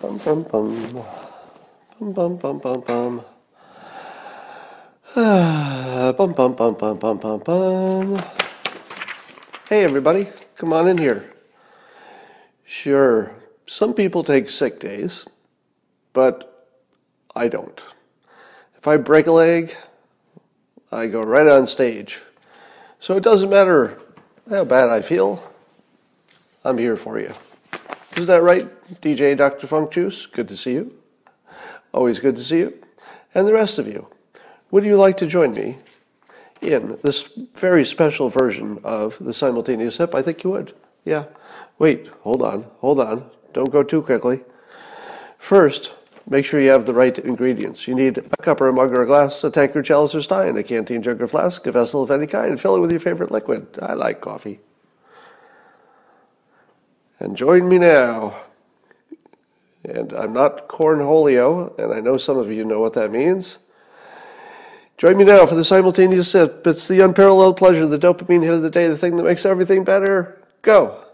Bum bum bum. Bum bum bum bum bum. Ah, bum bum bum bum bum bum bum. Hey everybody, come on in here. Sure, some people take sick days, but I don't. If I break a leg, I go right on stage. So it doesn't matter how bad I feel, I'm here for you. Isn't that right, DJ Dr. Funk Juice? Good to see you. Always good to see you. And the rest of you. Would you like to join me in this very special version of the simultaneous sip? I think you would. Yeah. Wait, hold on, hold on. Don't go too quickly. First, make sure you have the right ingredients. You need a cup or a mug or a glass, a tankard, chalice or stein, a canteen, jug or flask, a vessel of any kind. Fill it with your favorite liquid. I like coffee. And join me now. And I'm not cornholio, and I know some of you know what that means. Join me now for the simultaneous sip. It's the unparalleled pleasure, the dopamine hit of the day, the thing that makes everything better. Go.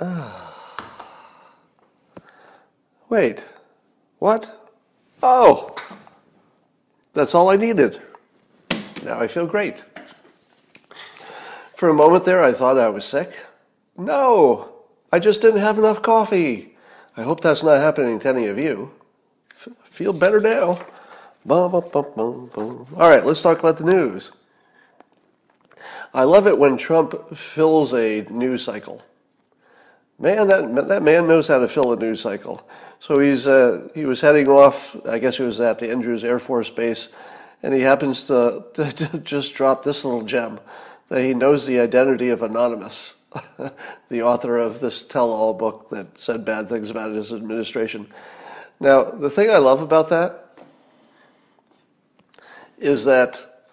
Ah. Wait. What? Oh. That's all I needed. Now I feel great. For a moment there, I thought I was sick. No, I just didn't have enough coffee. I hope that's not happening to any of you. F- feel better now. All right, let's talk about the news. I love it when Trump fills a news cycle. Man, that that man knows how to fill a news cycle. So he's uh, he was heading off. I guess he was at the Andrews Air Force Base, and he happens to, to, to just drop this little gem that he knows the identity of Anonymous, the author of this tell all book that said bad things about his administration. Now, the thing I love about that is that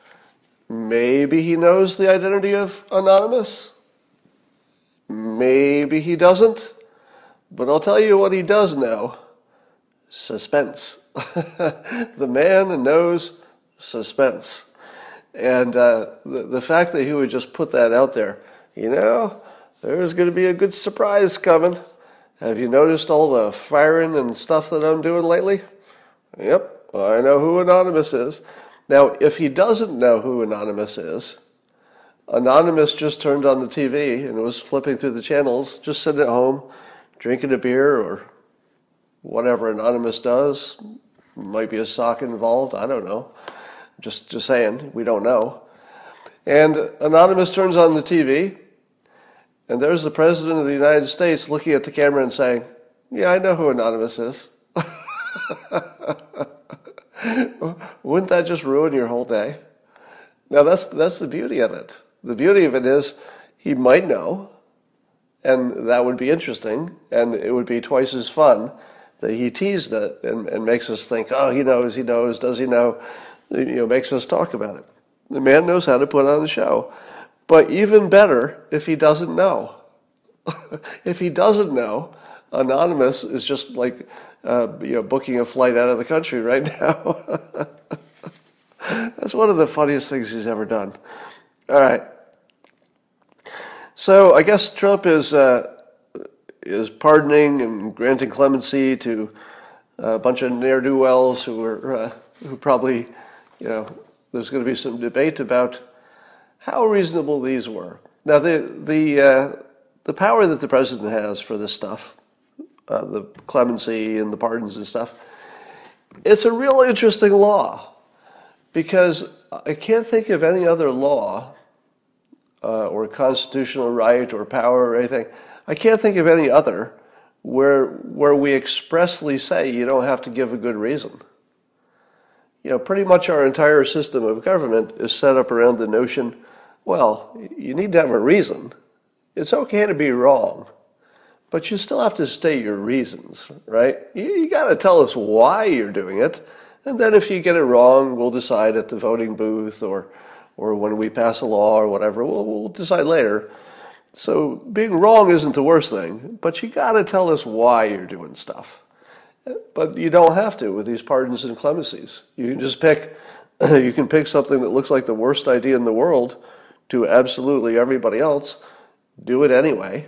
maybe he knows the identity of Anonymous, maybe he doesn't, but I'll tell you what he does know suspense. the man knows suspense. And uh, the, the fact that he would just put that out there, you know, there's going to be a good surprise coming. Have you noticed all the firing and stuff that I'm doing lately? Yep, I know who Anonymous is. Now, if he doesn't know who Anonymous is, Anonymous just turned on the TV and was flipping through the channels, just sitting at home, drinking a beer or whatever Anonymous does. Might be a sock involved, I don't know. Just, just saying, we don't know. And Anonymous turns on the TV, and there's the President of the United States looking at the camera and saying, Yeah, I know who Anonymous is. Wouldn't that just ruin your whole day? Now, that's, that's the beauty of it. The beauty of it is he might know, and that would be interesting, and it would be twice as fun that he teased it and, and makes us think, oh, he knows, he knows, does he know? You know, makes us talk about it. The man knows how to put on a show. But even better if he doesn't know. if he doesn't know, Anonymous is just like uh, you know booking a flight out of the country right now. That's one of the funniest things he's ever done. All right. So I guess Trump is uh, is pardoning and granting clemency to a bunch of ne'er do wells who are uh, who probably you know, there's going to be some debate about how reasonable these were. Now, the the uh, the power that the president has for this stuff, uh, the clemency and the pardons and stuff, it's a real interesting law because I can't think of any other law uh, or constitutional right or power or anything. I can't think of any other where where we expressly say you don't have to give a good reason you know, pretty much our entire system of government is set up around the notion, well, you need to have a reason. It's okay to be wrong, but you still have to state your reasons, right? You, you got to tell us why you're doing it, and then if you get it wrong, we'll decide at the voting booth or or when we pass a law or whatever. We'll, we'll decide later. So being wrong isn't the worst thing, but you got to tell us why you're doing stuff. But you don't have to with these pardons and clemencies. You can just pick you can pick something that looks like the worst idea in the world to absolutely everybody else, do it anyway,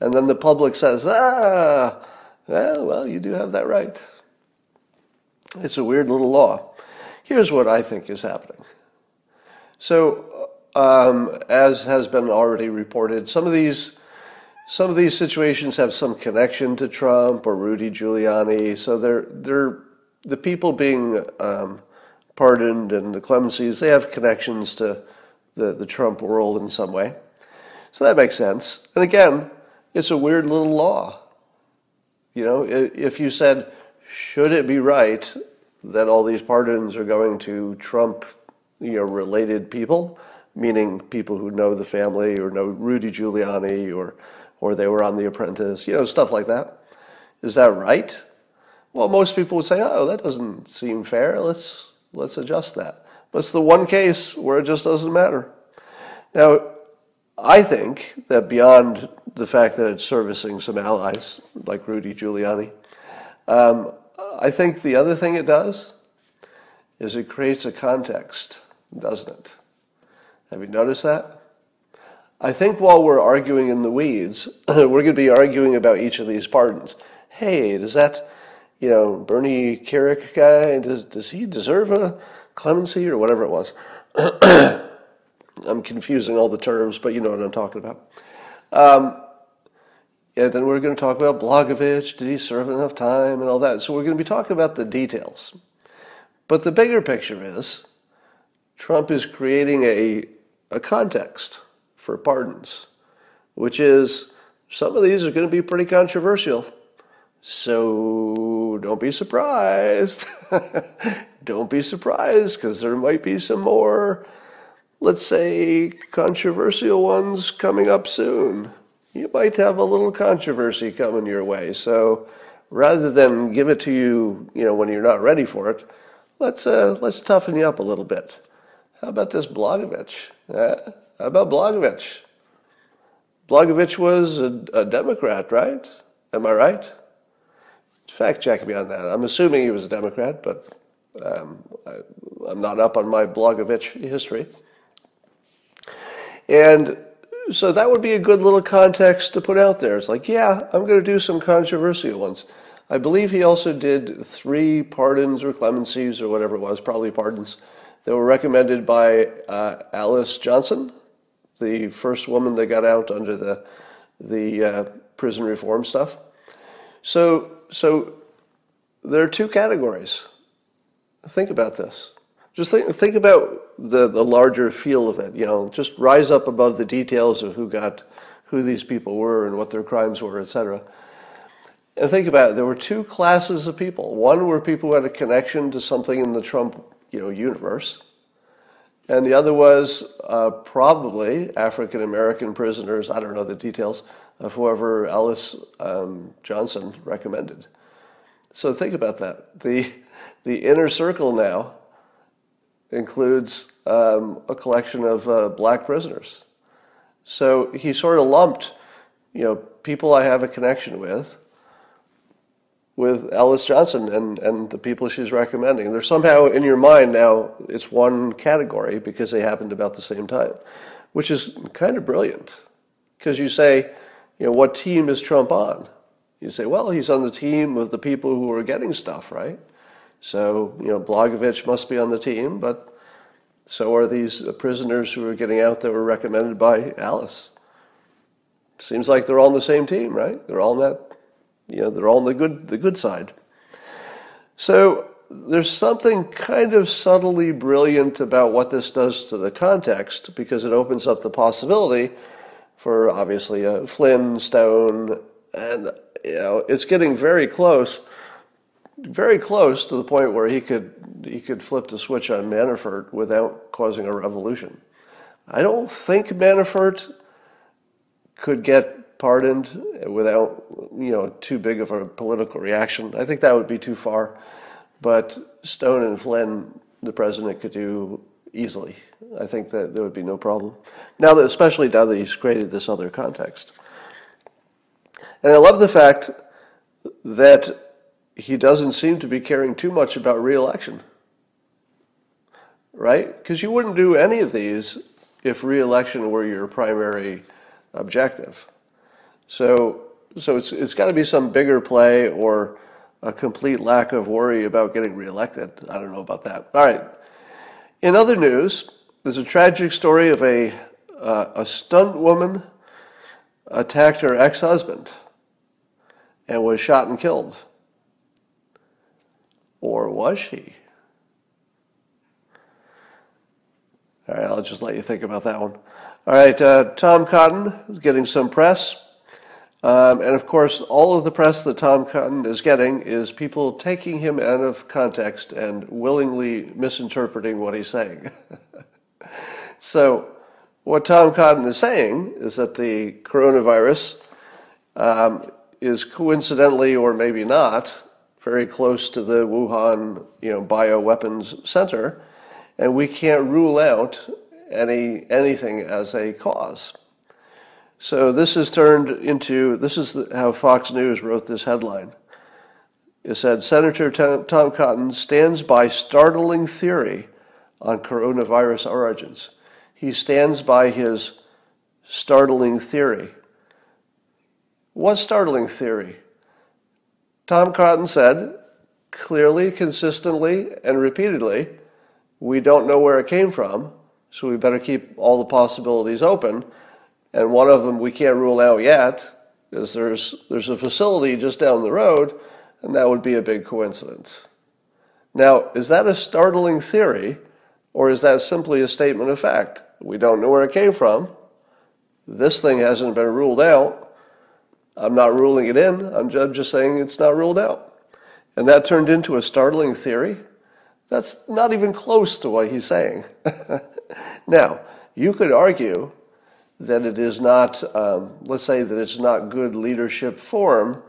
And then the public says, ah, well, well, you do have that right. It's a weird little law. Here's what I think is happening. So, um, as has been already reported, some of these some of these situations have some connection to Trump or Rudy Giuliani. So they're they're the people being um, pardoned and the clemencies. They have connections to the the Trump world in some way. So that makes sense. And again, it's a weird little law. You know, if you said, should it be right that all these pardons are going to Trump, you know, related people, meaning people who know the family or know Rudy Giuliani or or they were on The Apprentice, you know, stuff like that. Is that right? Well, most people would say, "Oh, that doesn't seem fair. Let's let's adjust that." But it's the one case where it just doesn't matter. Now, I think that beyond the fact that it's servicing some allies like Rudy Giuliani, um, I think the other thing it does is it creates a context, doesn't it? Have you noticed that? I think while we're arguing in the weeds, we're going to be arguing about each of these pardons. Hey, does that, you know, Bernie Kerik guy, does, does he deserve a clemency or whatever it was? I'm confusing all the terms, but you know what I'm talking about. Um, and then we're going to talk about Blagojevich. Did he serve enough time and all that? So we're going to be talking about the details. But the bigger picture is Trump is creating a, a context for pardons, which is some of these are going to be pretty controversial. So don't be surprised. don't be surprised because there might be some more, let's say, controversial ones coming up soon. You might have a little controversy coming your way. So rather than give it to you, you know, when you're not ready for it, let's uh, let's toughen you up a little bit. How about this Blagojevich? Eh? How about Blagojevich? Blagojevich was a, a, Democrat, right? Am I right? Fact check me on that. I'm assuming he was a Democrat, but um, I, I'm not up on my Blagojevich history. And so that would be a good little context to put out there. It's like, yeah, I'm going to do some controversial ones. I believe he also did three pardons or clemencies or whatever it was, probably pardons, that were recommended by uh, Alice Johnson, the first woman that got out under the the uh, prison reform stuff. So so there are two categories. Think about this. Just think think about the the larger feel of it. You know, just rise up above the details of who got who these people were and what their crimes were, etc. And think about it. There were two classes of people. One were people who had a connection to something in the Trump you know universe and the other was uh, probably African American prisoners. I don't know the details of whoever Alice um, Johnson recommended. So think about that. The the inner circle now includes um, a collection of uh, black prisoners. So he sort of lumped, you know, people I have a connection with with Alice Johnson and, and the people she's recommending. They're somehow in your mind now, it's one category because they happened about the same time, which is kind of brilliant. Because you say, you know, what team is Trump on? You say, well, he's on the team of the people who are getting stuff, right? So, you know, Blagojevich must be on the team, but so are these prisoners who are getting out that were recommended by Alice. Seems like they're all on the same team, right? They're all in that you know, they're all on the good, the good side. So there's something kind of subtly brilliant about what this does to the context because it opens up the possibility for obviously a Flynn, Stone, and you know it's getting very close, very close to the point where he could he could flip the switch on Manafort without causing a revolution. I don't think Manafort could get pardoned without you know too big of a political reaction. I think that would be too far. But Stone and Flynn, the president could do easily. I think that there would be no problem. Now that, especially now that he's created this other context. And I love the fact that he doesn't seem to be caring too much about reelection. Right? Because you wouldn't do any of these if reelection were your primary objective. So, so it's, it's got to be some bigger play or a complete lack of worry about getting reelected. I don't know about that. All right. In other news, there's a tragic story of a, uh, a stunt woman attacked her ex husband and was shot and killed. Or was she? All right, I'll just let you think about that one. All right, uh, Tom Cotton is getting some press. Um, and of course, all of the press that Tom Cotton is getting is people taking him out of context and willingly misinterpreting what he's saying. so, what Tom Cotton is saying is that the coronavirus um, is coincidentally, or maybe not, very close to the Wuhan, you know, bioweapons center, and we can't rule out any anything as a cause. So this has turned into this is how Fox News wrote this headline. It said Senator Tom Cotton stands by startling theory on coronavirus origins. He stands by his startling theory. What startling theory? Tom Cotton said clearly, consistently, and repeatedly, we don't know where it came from, so we better keep all the possibilities open and one of them we can't rule out yet is there's there's a facility just down the road, and that would be a big coincidence. Now, is that a startling theory, or is that simply a statement of fact? We don't know where it came from. This thing hasn't been ruled out. I'm not ruling it in. I'm just saying it's not ruled out. And that turned into a startling theory? That's not even close to what he's saying. now, you could argue that it is not, um, let's say that it's not good leadership form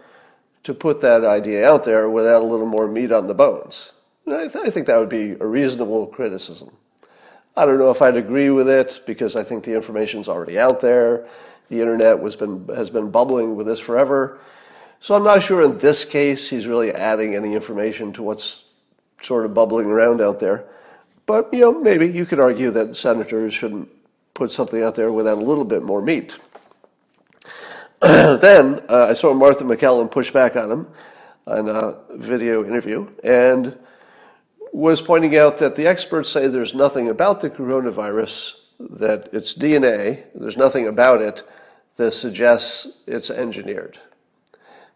to put that idea out there without a little more meat on the bones. I, th- I, think that would be a reasonable criticism. I don't know if I'd agree with it because I think the information's already out there. The internet been, has been bubbling with this forever. So I'm not sure in this case he's really adding any information to what's sort of bubbling around out there. But, you know, maybe you could argue that senators shouldn't put something out there without a little bit more meat. then uh, I saw Martha MacCallum push back on him in a video interview and was pointing out that the experts say there's nothing about the coronavirus, that it's DNA, there's nothing about it that suggests it's engineered.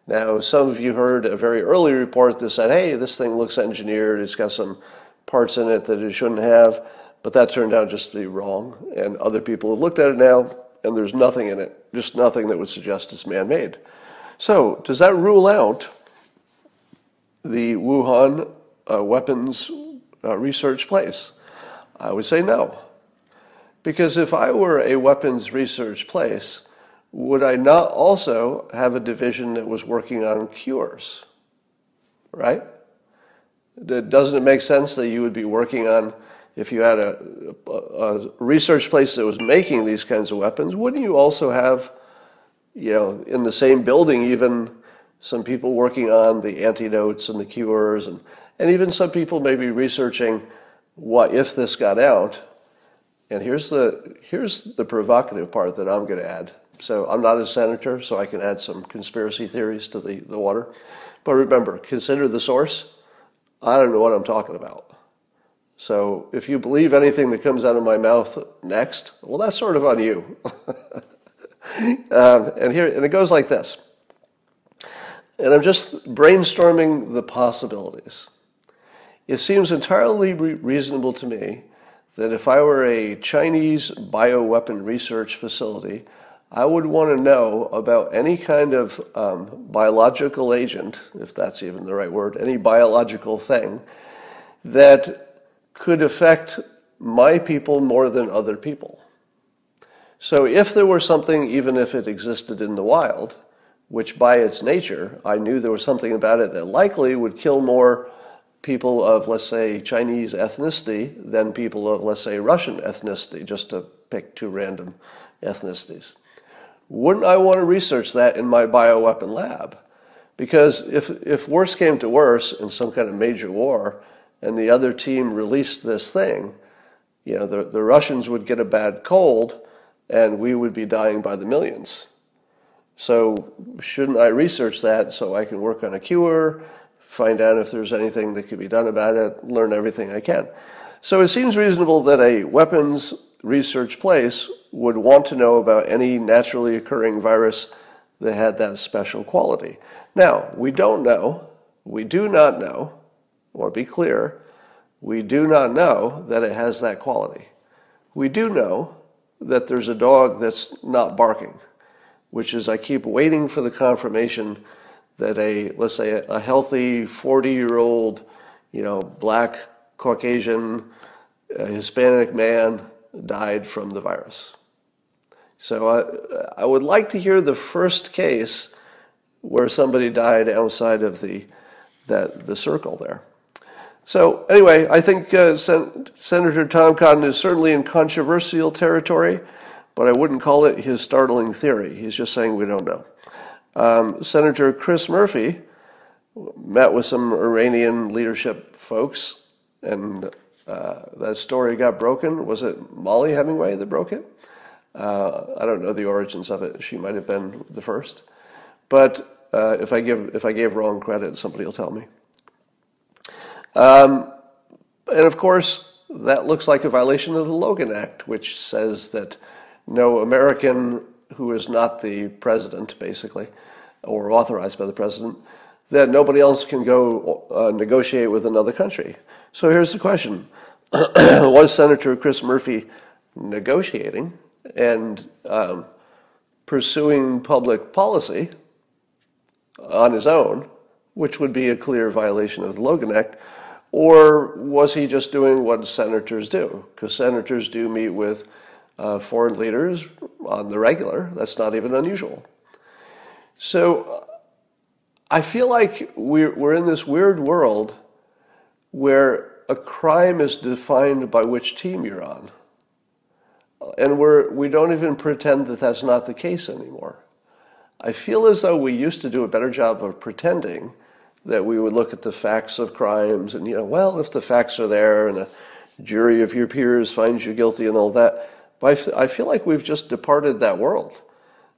Now, some of you heard a very early report that said, hey, this thing looks engineered, it's got some parts in it that it shouldn't have. But that turned out just to be wrong. And other people have looked at it now, and there's nothing in it, just nothing that would suggest it's man made. So, does that rule out the Wuhan uh, weapons uh, research place? I would say no. Because if I were a weapons research place, would I not also have a division that was working on cures? Right? Doesn't it make sense that you would be working on if you had a, a, a, research place that was making these kinds of weapons, wouldn't you also have, you know, in the same building, even some people working on the antidotes and the cures, and, and even some people maybe researching what if this got out. And here's the here's the provocative part that I'm going to add. So I'm not a senator, so I can add some conspiracy theories to the, the water. But remember, consider the source. I don't know what I'm talking about. So if you believe anything that comes out of my mouth next, well, that's sort of on you. um, and here, and it goes like this. And I'm just brainstorming the possibilities. It seems entirely re- reasonable to me that if I were a Chinese bioweapon research facility, I would want to know about any kind of um, biological agent, if that's even the right word, any biological thing that could affect my people more than other people. So if there were something, even if it existed in the wild, which by its nature, I knew there was something about it that likely would kill more people of, let's say, Chinese ethnicity than people of, let's say, Russian ethnicity, just to pick two random ethnicities. Wouldn't I want to research that in my bioweapon lab? Because if, if worse came to worse in some kind of major war, and the other team released this thing, you know, the, the Russians would get a bad cold and we would be dying by the millions. So shouldn't I research that so I can work on a cure, find out if there's anything that could be done about it, learn everything I can? So it seems reasonable that a weapons research place would want to know about any naturally occurring virus that had that special quality. Now, we don't know, we do not know, or be clear, we do not know that it has that quality. We do know that there's a dog that's not barking, which is I keep waiting for the confirmation that a, let's say, a healthy 40 year old, you know, black Caucasian, uh, Hispanic man died from the virus. So I, I would like to hear the first case where somebody died outside of the, that, the circle there. So anyway, I think uh, Sen- Senator Tom Cotton is certainly in controversial territory, but I wouldn't call it his startling theory. He's just saying we don't know. Um, Senator Chris Murphy met with some Iranian leadership folks, and uh, that story got broken. Was it Mollie Hemingway that broke it? Uh, I don't know the origins of it. She might have been the first, but uh, if I give if I gave wrong credit, somebody will tell me. Um, and of course, that looks like a violation of the Logan Act, which says that no American who is not the president, basically, or authorized by the president, that nobody else can go uh, negotiate with another country. So here's the question Was Senator Chris Murphy negotiating and um, pursuing public policy on his own, which would be a clear violation of the Logan Act? Or was he just doing what senators do? Because senators do meet with uh, foreign leaders on the regular. That's not even unusual. So uh, I feel like we're, we're in this weird world where a crime is defined by which team you're on. And we're, we don't even pretend that that's not the case anymore. I feel as though we used to do a better job of pretending that we would look at the facts of crimes and, you know, well, if the facts are there and a jury of your peers finds you guilty and all that. But I feel like we've just departed that world.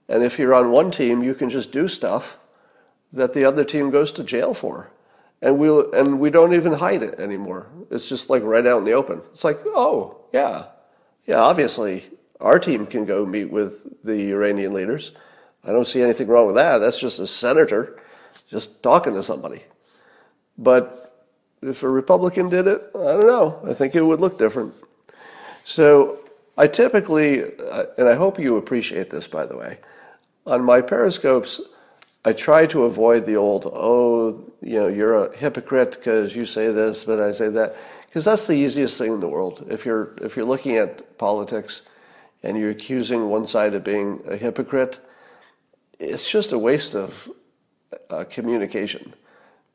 And if you're on one team, you can just do stuff that the other team goes to jail for. And we we'll, and we don't even hide it anymore. It's just like right out in the open. It's like, oh, yeah. Yeah, obviously our team can go meet with the Iranian leaders. I don't see anything wrong with that. That's just a senator just talking to somebody. But if a Republican did it, I don't know. I think it would look different. So I typically, uh, and I hope you appreciate this, by the way, on my periscopes, I try to avoid the old, oh, you know, you're a hypocrite because you say this, but I say that, because that's the easiest thing in the world. If you're if you're looking at politics and you're accusing one side of being a hypocrite, it's just a waste of uh, communication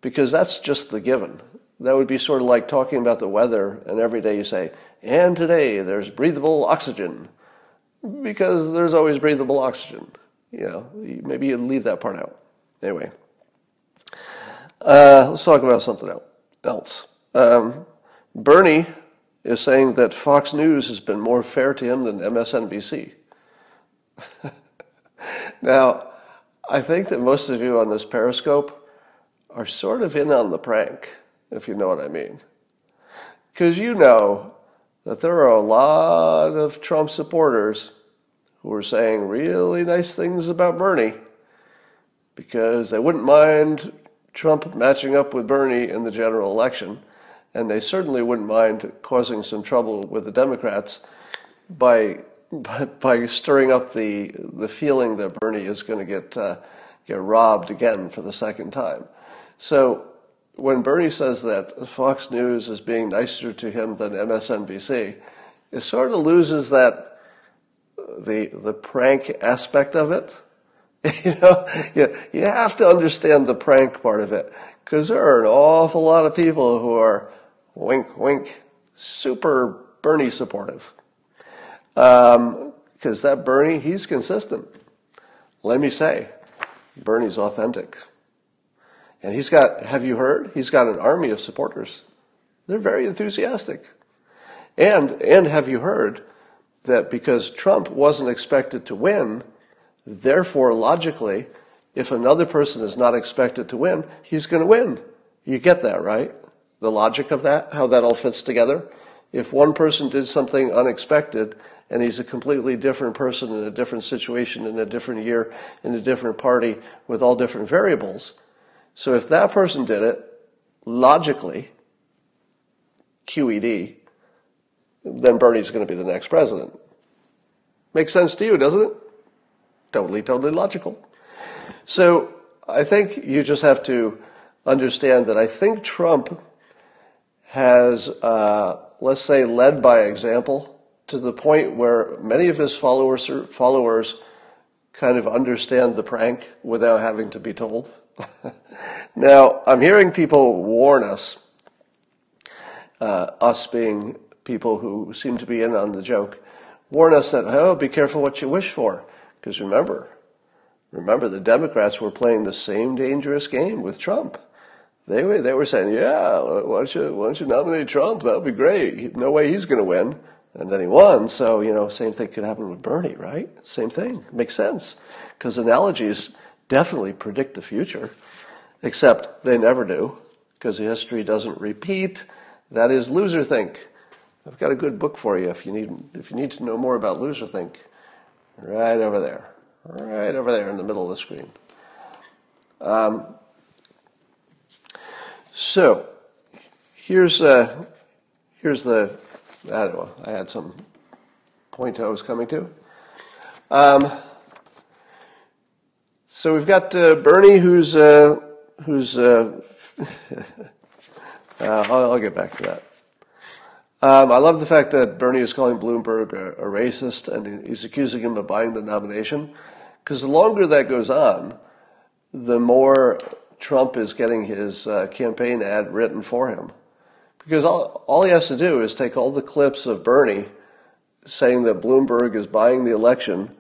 because that's just the given. That would be sort of like talking about the weather, and every day you say, and today there's breathable oxygen because there's always breathable oxygen. You know, maybe you leave that part out. Anyway, uh, let's talk about something else. Um, Bernie is saying that Fox News has been more fair to him than MSNBC. now, I think that most of you on this Periscope are sort of in on the prank, if you know what I mean. Because you know that there are a lot of Trump supporters who are saying really nice things about Bernie because they wouldn't mind Trump matching up with Bernie in the general election, and they certainly wouldn't mind causing some trouble with the Democrats by by, by stirring up the the feeling that Bernie is going to get uh, get robbed again for the second time. So when Bernie says that Fox News is being nicer to him than MSNBC, it sort of loses that the the prank aspect of it. you know, you, you have to understand the prank part of it because there are an awful lot of people who are wink wink super Bernie supportive. Because um, that Bernie, he's consistent. Let me say, Bernie's authentic. And he's got, have you heard? He's got an army of supporters. They're very enthusiastic. And, and have you heard that because Trump wasn't expected to win, Therefore, logically, if another person is not expected to win, he's going to win. You get that, right? The logic of that, how that all fits together. If one person did something unexpected and he's a completely different person in a different situation, in a different year, in a different party, with all different variables. So if that person did it, logically, QED, then Bernie's going to be the next president. Makes sense to you, doesn't it? Totally, totally logical. So I think you just have to understand that I think Trump has, uh, let's say, led by example to the point where many of his followers followers kind of understand the prank without having to be told. now, I'm hearing people warn us, uh, us being people who seem to be in on the joke, warn us that, oh, be careful what you wish for. Because remember, remember the Democrats were playing the same dangerous game with Trump. They were, they were saying, yeah, why don't you, why don't you nominate Trump? That would be great. No way he's going to win. And then he won. So, you know, same thing could happen with Bernie, right? Same thing. Makes sense. Because analogies definitely predict the future, except they never do, because history doesn't repeat. That is loser think. I've got a good book for you if you need if you need to know more about loser think. Right over there, right over there in the middle of the screen. Um, so here's uh, here's the I don't know. I had some point I was coming to. Um, so we've got uh, Bernie, who's uh, who's. Uh, uh, I'll, I'll, get back to that. Um, I love the fact that Bernie is calling Bloomberg a, a racist and he's accusing him of buying the nomination. Because the longer that goes on, the more Trump is getting his uh, campaign ad written for him. Because all, all he has to do is take all the clips of Bernie saying that Bloomberg is buying the election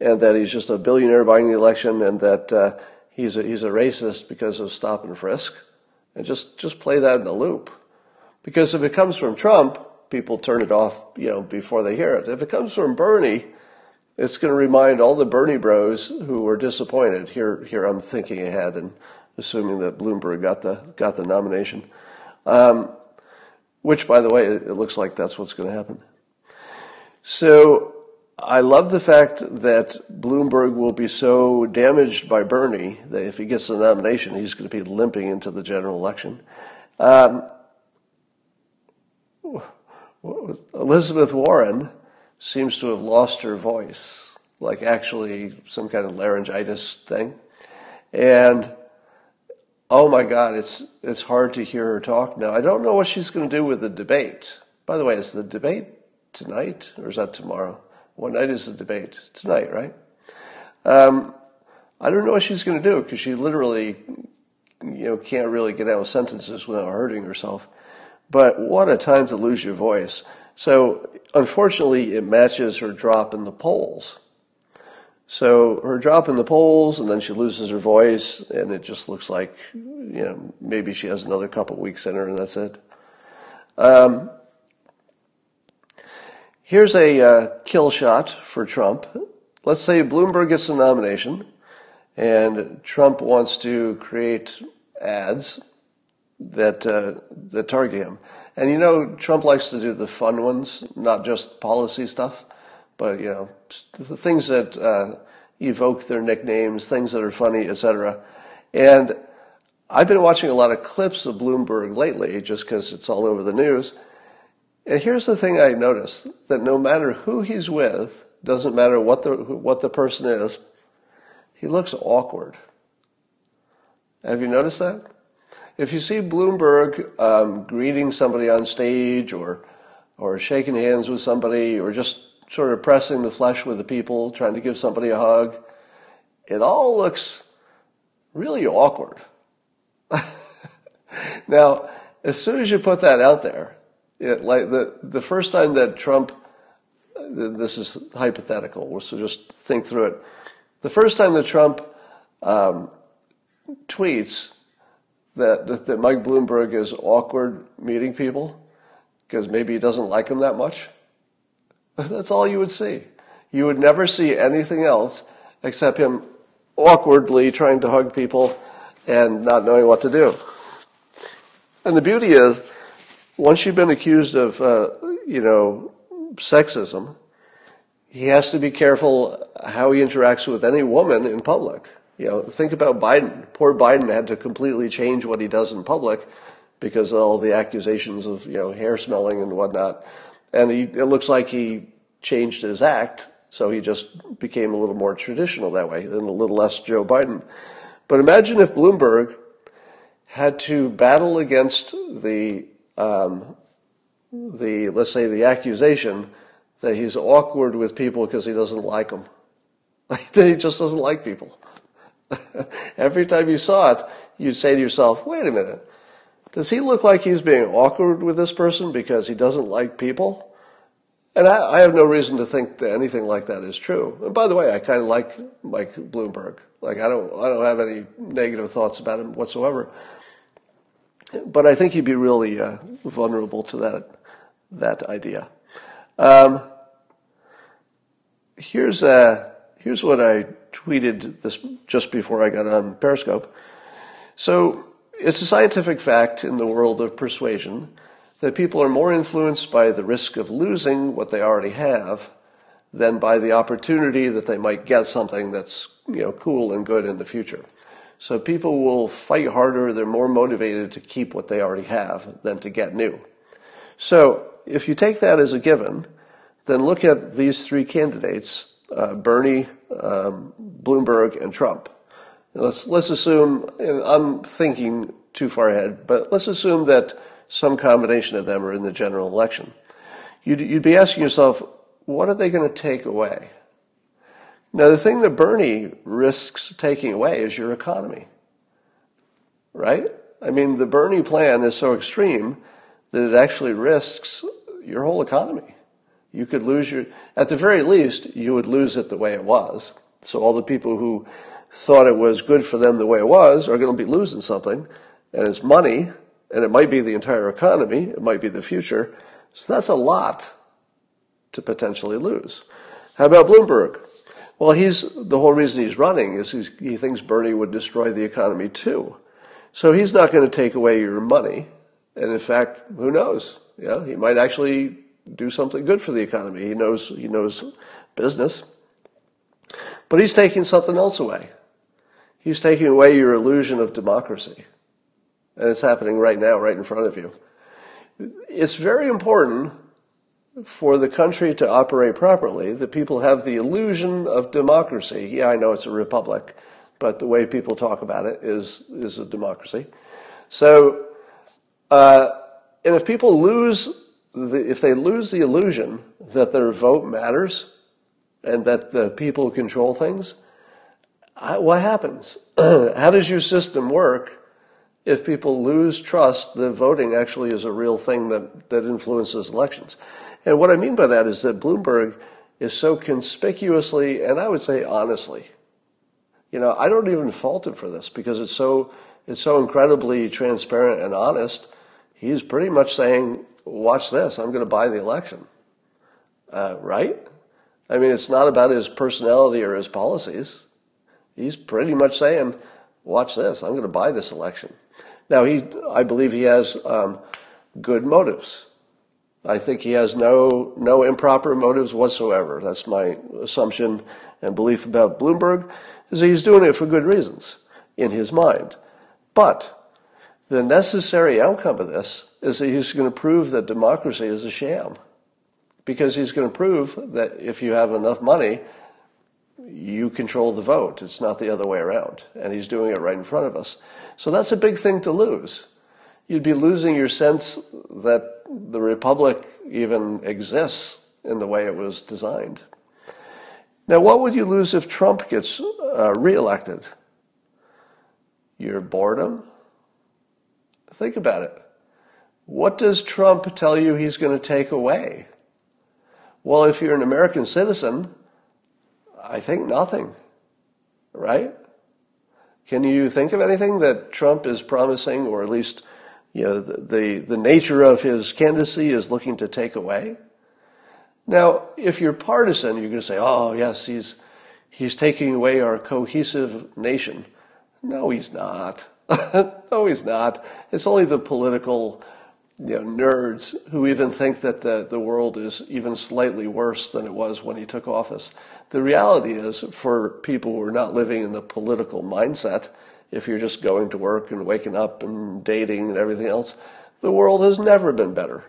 and that he's just a billionaire buying the election and that uh, he's, a, he's a racist because of stop and frisk and just, just play that in the loop. Because if it comes from Trump, people turn it off, you know, before they hear it. If it comes from Bernie, it's going to remind all the Bernie bros who were disappointed. Here, here I'm thinking ahead and assuming that Bloomberg got the got the nomination. Um, which, by the way, it looks like that's what's going to happen. So I love the fact that Bloomberg will be so damaged by Bernie that if he gets the nomination, he's going to be limping into the general election. Um, Elizabeth Warren seems to have lost her voice, like actually some kind of laryngitis thing. And Oh my God, it's it's hard to hear her talk now. I don't know what she's going to do with the debate. By the way, is the debate tonight or is that tomorrow? What night is the debate? Tonight, right? Um, I don't know what she's going to do because she literally, you know, can't really get out sentences without hurting herself. But what a time to lose your voice. So unfortunately, it matches her drop in the polls. So her drop in the polls, and then she loses her voice, and it just looks like, you know, maybe she has another couple weeks in her, and that's it. Um, here's a uh, kill shot for Trump. Let's say Bloomberg gets the nomination, and Trump wants to create ads that uh, that target him. And you know, Trump likes to do the fun ones, not just policy stuff but you know, the things that uh, evoke their nicknames, things that are funny, etc. And I've been watching a lot of clips of Bloomberg lately, just because it's all over the news. And here's the thing I noticed: that no matter who he's with, doesn't matter what the what the person is, he looks awkward. Have you noticed that? If you see Bloomberg um, greeting somebody on stage, or or shaking hands with somebody, or just sort of pressing the flesh with the people, trying to give somebody a hug. It all looks really awkward. now, as soon as you put that out there, it, like the, the first time that Trump, this is hypothetical, so just think through it. The first time that Trump um, tweets that, that Mike Bloomberg is awkward meeting people because maybe he doesn't like him that much, that's all you would see. You would never see anything else except him awkwardly trying to hug people and not knowing what to do. And the beauty is, once you've been accused of, uh, you know, sexism, he has to be careful how he interacts with any woman in public. You know, think about Biden. Poor Biden had to completely change what he does in public because of all the accusations of, you know, hair smelling and whatnot. And he, it looks like he changed his act, so he just became a little more traditional that way and a little less Joe Biden. But imagine if Bloomberg had to battle against the, um, the, let's say the accusation that he's awkward with people because he doesn't like them. that he just doesn't like people. Every time you saw it, you'd say to yourself, wait a minute, does he look like he's being awkward with this person because he doesn't like people? And I, I have no reason to think that anything like that is true. And by the way, I kind of like Mike Bloomberg. Like I don't, I don't have any negative thoughts about him whatsoever. But I think he'd be really uh, vulnerable to that, that idea. Um, here's uh, here's what I tweeted this just before I got on Periscope. So it's a scientific fact in the world of persuasion that people are more influenced by the risk of losing what they already have than by the opportunity that they might get something that's you know cool and good in the future. So people will fight harder, they're more motivated to keep what they already have than to get new. So if you take that as a given, then look at these three candidates, uh, Bernie, um, Bloomberg, and Trump. Let's, let's assume, I'm thinking too far ahead, but let's assume that some combination of them are in the general election. You'd, you'd be asking yourself, what are they going to take away? Now, the thing that Bernie risks taking away is your economy, right? I mean, the Bernie plan is so extreme that it actually risks your whole economy. You could lose your, at the very least, you would lose it the way it was. So all the people who thought it was good for them the way it was are going to be losing something, and it's money, and it might be the entire economy, it might be the future. So that's a lot to potentially lose. How about Bloomberg? Well, he's the whole reason he's running is he thinks Bernie would destroy the economy too. So he's not going to take away your money. And in fact, who knows? Know, he might actually do something good for the economy. He knows he knows business. But he's taking something else away. He's taking away your illusion of democracy. And it's happening right now, right in front of you. It's very important for the country to operate properly that people have the illusion of democracy. Yeah, I know it's a republic, but the way people talk about it is, is a democracy. So, uh, and if people lose the, if they lose the illusion that their vote matters and that the people control things, what happens? How does your system work if people lose trust that voting actually is a real thing that, that influences elections? And what I mean by that is that Bloomberg is so conspicuously, and I would say honestly, you know, I don't even fault him for this because it's so, it's so incredibly transparent and honest. He's pretty much saying, watch this, I'm going to buy the election. Uh, right? I mean, it's not about his personality or his policies. He's pretty much saying, watch this, I'm going to buy this election. Now, he, I believe he has um, good motives. I think he has no, no improper motives whatsoever. That's my assumption and belief about Bloomberg, is he's doing it for good reasons in his mind. But the necessary outcome of this is that he's going to prove that democracy is a sham. Because he's going to prove that if you have enough money, you control the vote. It's not the other way around. And he's doing it right in front of us. So that's a big thing to lose. You'd be losing your sense that the Republic even exists in the way it was designed. Now, what would you lose if Trump gets uh, reelected? Your boredom? Think about it. What does Trump tell you he's going to take away? Well, if you're an American citizen, I think nothing, right? Can you think of anything that Trump is promising, or at least, you know, the, the, the nature of his candidacy is looking to take away? Now, if you're partisan, you're going to say, oh, yes, he's, he's taking away our cohesive nation. No, he's not. no, he's not. It's only the political you know, nerds who even think that the, the world is even slightly worse than it was when he took office. The reality is, for people who are not living in the political mindset, if you're just going to work and waking up and dating and everything else, the world has never been better.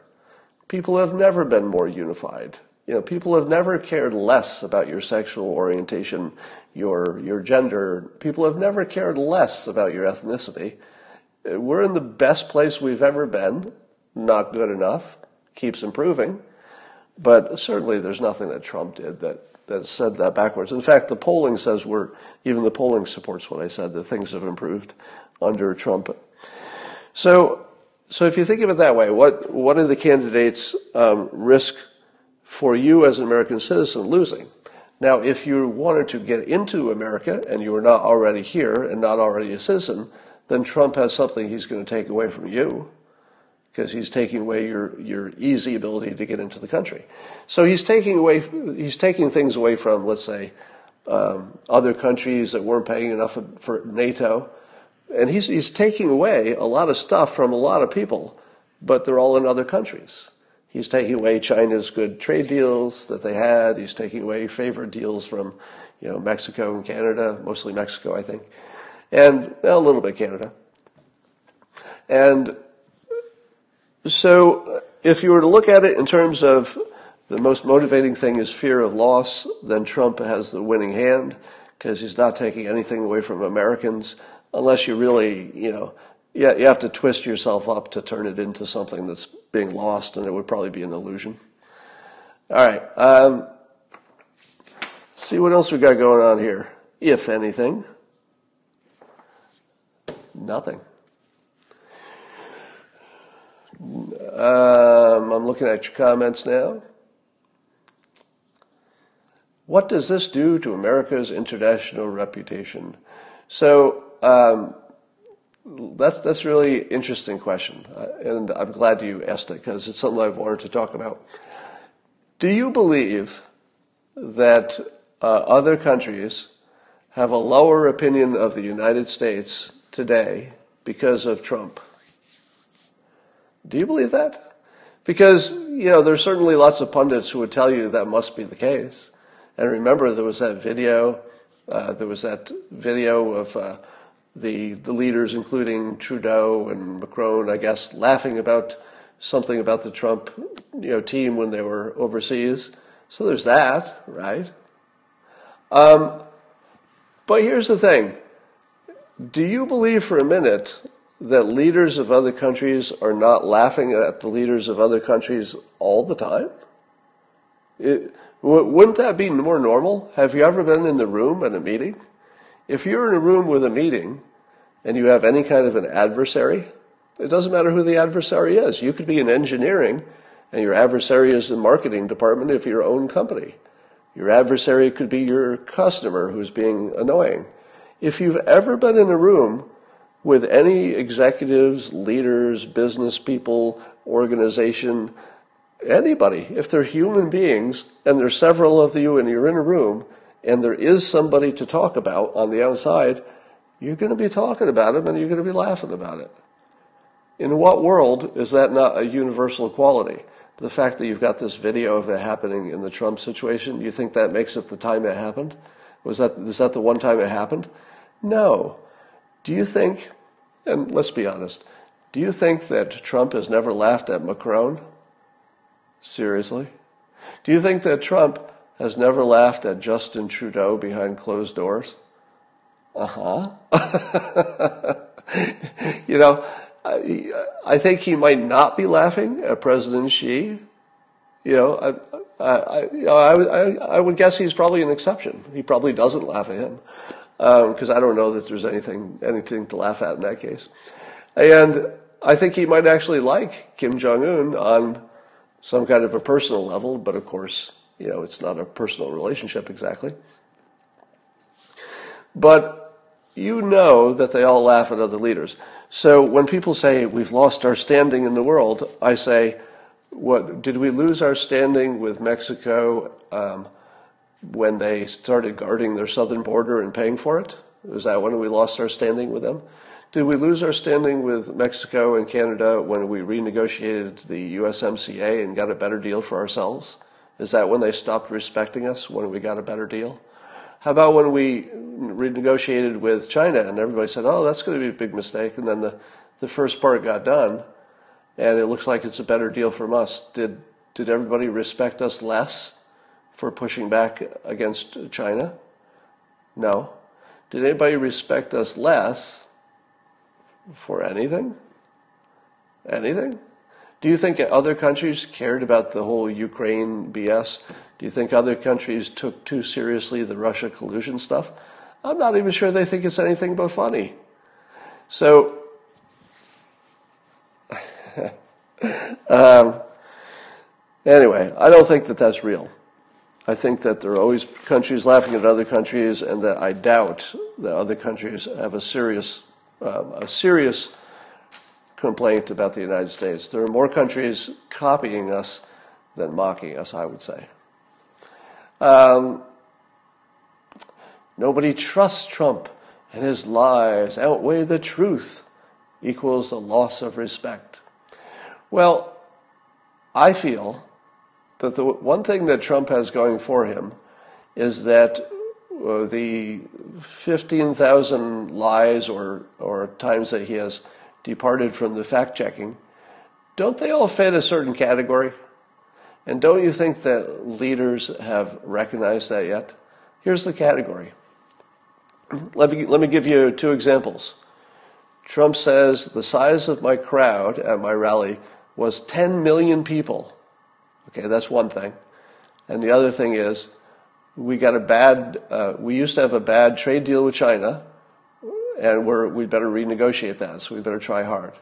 People have never been more unified. You know, people have never cared less about your sexual orientation, your your gender. People have never cared less about your ethnicity. We're in the best place we've ever been. Not good enough. Keeps improving. But certainly there's nothing that Trump did that, that said that backwards. In fact, the polling says we're, even the polling supports what I said, that things have improved under Trump. So, so if you think of it that way, what, what do the candidates um, risk for you as an American citizen losing? Now, if you wanted to get into America and you were not already here and not already a citizen, then Trump has something he's going to take away from you because he's taking away your, your easy ability to get into the country. So he's taking away, he's taking things away from, let's say, um, other countries that weren't paying enough for NATO. And he's, he's taking away a lot of stuff from a lot of people, but they're all in other countries. He's taking away China's good trade deals that they had. He's taking away favored deals from, you know, Mexico and Canada, mostly Mexico, I think, and well, a little bit Canada. And so, if you were to look at it in terms of the most motivating thing is fear of loss, then Trump has the winning hand because he's not taking anything away from Americans unless you really, you know, yeah, you have to twist yourself up to turn it into something that's being lost, and it would probably be an illusion. All right. Um, see what else we got going on here, if anything. Nothing. Um, I'm looking at your comments now. What does this do to America's international reputation? So um, that's that's really interesting question, uh, and I'm glad you asked it because it's something I've wanted to talk about. Do you believe that uh, other countries have a lower opinion of the United States today because of Trump? Do you believe that? Because, you know, there's certainly lots of pundits who would tell you that must be the case. And remember, there was that video, uh, there was that video of uh, the, the leaders, including Trudeau and Macron, I guess, laughing about something about the Trump, you know, team when they were overseas. So there's that, right? Um, but here's the thing. Do you believe for a minute that leaders of other countries are not laughing at the leaders of other countries all the time? It, wouldn't that be more normal? Have you ever been in the room at a meeting? If you're in a room with a meeting and you have any kind of an adversary, it doesn't matter who the adversary is. You could be in engineering and your adversary is the marketing department of your own company. Your adversary could be your customer who's being annoying. If you've ever been in a room with any executives, leaders, business people, organization, anybody, if they're human beings and there's several of you and you're in a room and there is somebody to talk about on the outside, you're going to be talking about them and you're going to be laughing about it. In what world is that not a universal quality? The fact that you've got this video of it happening in the Trump situation, you think that makes it the time it happened? Was that, is that the one time it happened? No. Do you think and let's be honest. Do you think that Trump has never laughed at Macron? Seriously? Do you think that Trump has never laughed at Justin Trudeau behind closed doors? Uh huh. you know, I, I, think he might not be laughing at President Xi. You know, I, I, know, I, I would guess he's probably an exception. He probably doesn't laugh at him because um, I don't know that there's anything anything to laugh at in that case. And I think he might actually like Kim Jong Un on some kind of a personal level, but of course, you know, it's not a personal relationship exactly. But you know that they all laugh at other leaders. So when people say we've lost our standing in the world, I say, what did we lose our standing with Mexico? Um, when they started guarding their southern border and paying for it? Was that when we lost our standing with them? Did we lose our standing with Mexico and Canada when we renegotiated the USMCA and got a better deal for ourselves? Is that when they stopped respecting us, when we got a better deal? How about when we renegotiated with China and everybody said, oh, that's going to be a big mistake, and then the, the first part got done and it looks like it's a better deal from us. Did, did everybody respect us less for pushing back against China? No. Did anybody respect us less for anything? Anything? Do you think other countries cared about the whole Ukraine BS? Do you think other countries took too seriously the Russia collusion stuff? I'm not even sure they think it's anything but funny. So, um, anyway, I don't think that that's real. I think that there are always countries laughing at other countries, and that I doubt that other countries have a serious, um, a serious complaint about the United States. There are more countries copying us than mocking us, I would say. Um, nobody trusts Trump, and his lies outweigh the truth, equals the loss of respect. Well, I feel that the one thing that Trump has going for him is that uh, the 15,000 lies or, or times that he has departed from the fact checking, don't they all fit a certain category? And don't you think that leaders have recognized that yet? Here's the category. Let me, let me give you two examples. Trump says the size of my crowd at my rally was 10 million people. Okay, that's one thing. And the other thing is, we got a bad, uh, we used to have a bad trade deal with China, and we're, we better renegotiate that, so we better try hard.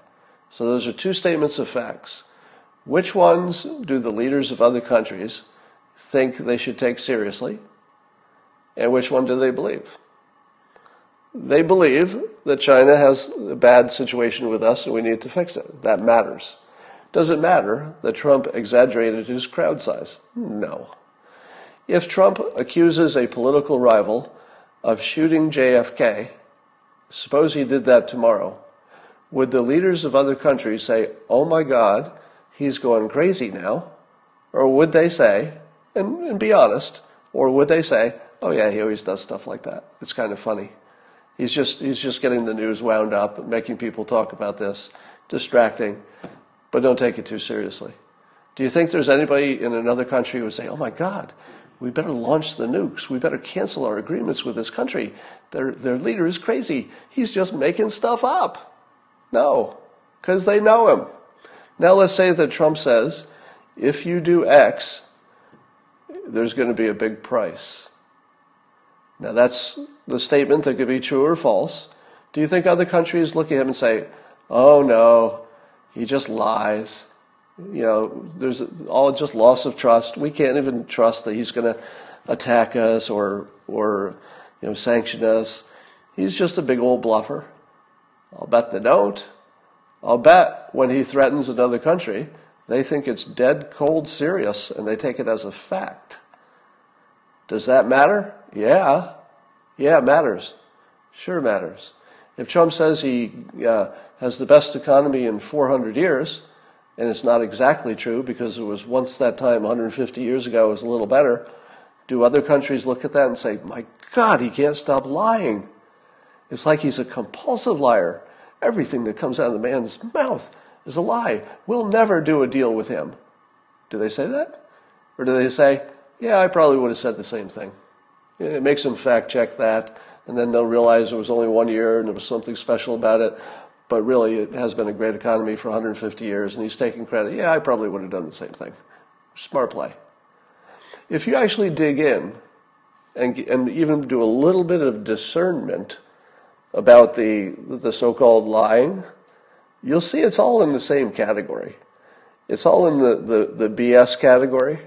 So those are two statements of facts. Which ones do the leaders of other countries think they should take seriously? And which one do they believe? They believe that China has a bad situation with us and we need to fix it. That matters. Does it matter that Trump exaggerated his crowd size? No. If Trump accuses a political rival of shooting JFK, suppose he did that tomorrow, would the leaders of other countries say, oh my God, he's going crazy now? Or would they say, and, and be honest, or would they say, oh yeah, he always does stuff like that. It's kind of funny. He's just, he's just getting the news wound up, making people talk about this, distracting but don't take it too seriously. Do you think there's anybody in another country who would say, oh my God, we better launch the nukes. We better cancel our agreements with this country. Their, their leader is crazy. He's just making stuff up. No, because they know him. Now let's say that Trump says, if you do X, there's going to be a big price. Now that's the statement that could be true or false. Do you think other countries look at him and say, oh no, he just lies. You know, there's all just loss of trust. We can't even trust that he's going to attack us or or you know sanction us. He's just a big old bluffer. I'll bet they don't. I'll bet when he threatens another country, they think it's dead cold serious and they take it as a fact. Does that matter? Yeah. Yeah, it matters. Sure matters. If Trump says he uh, has the best economy in 400 years, and it's not exactly true because it was once that time 150 years ago was a little better, do other countries look at that and say, my God, he can't stop lying? It's like he's a compulsive liar. Everything that comes out of the man's mouth is a lie. We'll never do a deal with him. Do they say that? Or do they say, yeah, I probably would have said the same thing? It makes them fact check that, and then they'll realize it was only one year and there was something special about it but really it has been a great economy for 150 years, and he's taking credit. Yeah, I probably would have done the same thing. Smart play. If you actually dig in and, and even do a little bit of discernment about the, the so-called lying, you'll see it's all in the same category. It's all in the, the, the BS category.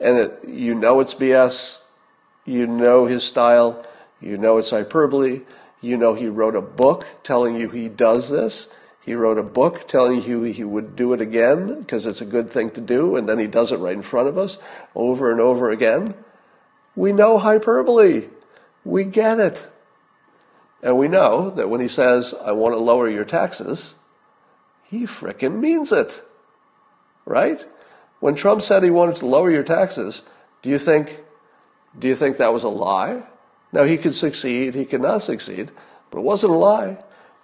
And it, you know it's BS. You know his style. You know it's hyperbole. You know, he wrote a book telling you he does this. He wrote a book telling you he would do it again because it's a good thing to do, and then he does it right in front of us over and over again. We know hyperbole. We get it. And we know that when he says, I want to lower your taxes, he frickin' means it. Right? When Trump said he wanted to lower your taxes, do you think do you think that was a lie? Now he could succeed, he could not succeed, but it wasn't a lie.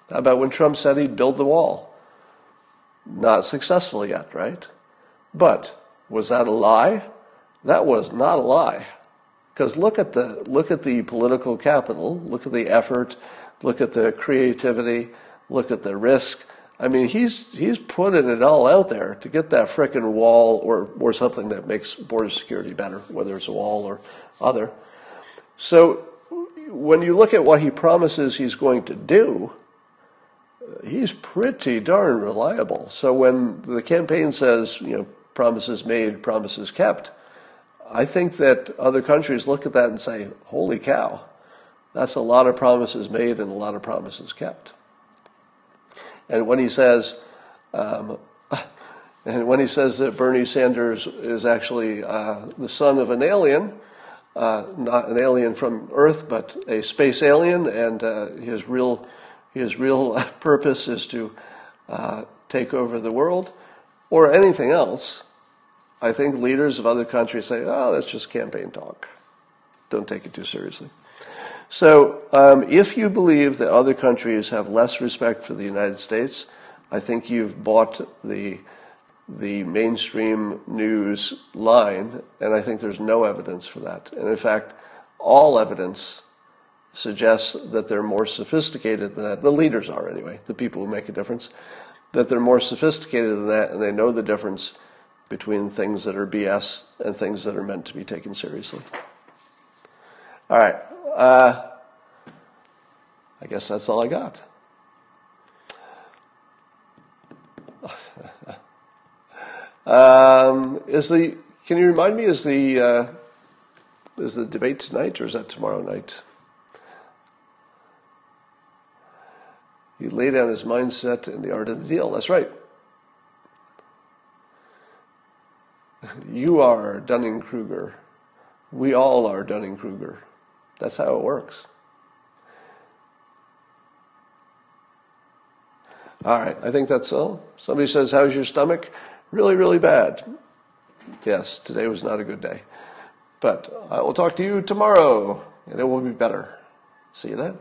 About when Trump said he'd build the wall? Not successful yet, right? But was that a lie? That was not a lie. Because look at the look at the political capital, look at the effort, look at the creativity, look at the risk. I mean, he's he's putting it all out there to get that frickin' wall or or something that makes border security better, whether it's a wall or other. So when you look at what he promises he's going to do, he's pretty darn reliable. So when the campaign says, you know, promises made, promises kept, I think that other countries look at that and say, holy cow, that's a lot of promises made and a lot of promises kept. And when he says, um, and when he says that Bernie Sanders is actually uh, the son of an alien, uh, not an alien from Earth, but a space alien, and uh, his real his real purpose is to uh, take over the world, or anything else. I think leaders of other countries say, "Oh, that's just campaign talk. Don't take it too seriously." So, um, if you believe that other countries have less respect for the United States, I think you've bought the the mainstream news line, and I think there's no evidence for that. And in fact, all evidence suggests that they're more sophisticated than that. The leaders are, anyway, the people who make a difference, that they're more sophisticated than that, and they know the difference between things that are BS and things that are meant to be taken seriously. All right. Uh, I guess that's all I got. Um, is the can you remind me is the uh, is the debate tonight or is that tomorrow night? He laid down his mindset in the art of the deal. That's right. You are Dunning Kruger. We all are Dunning Kruger. That's how it works. All right, I think that's all. Somebody says, How's your stomach? Really, really bad. Yes, today was not a good day. But I will talk to you tomorrow, and it will be better. See you then.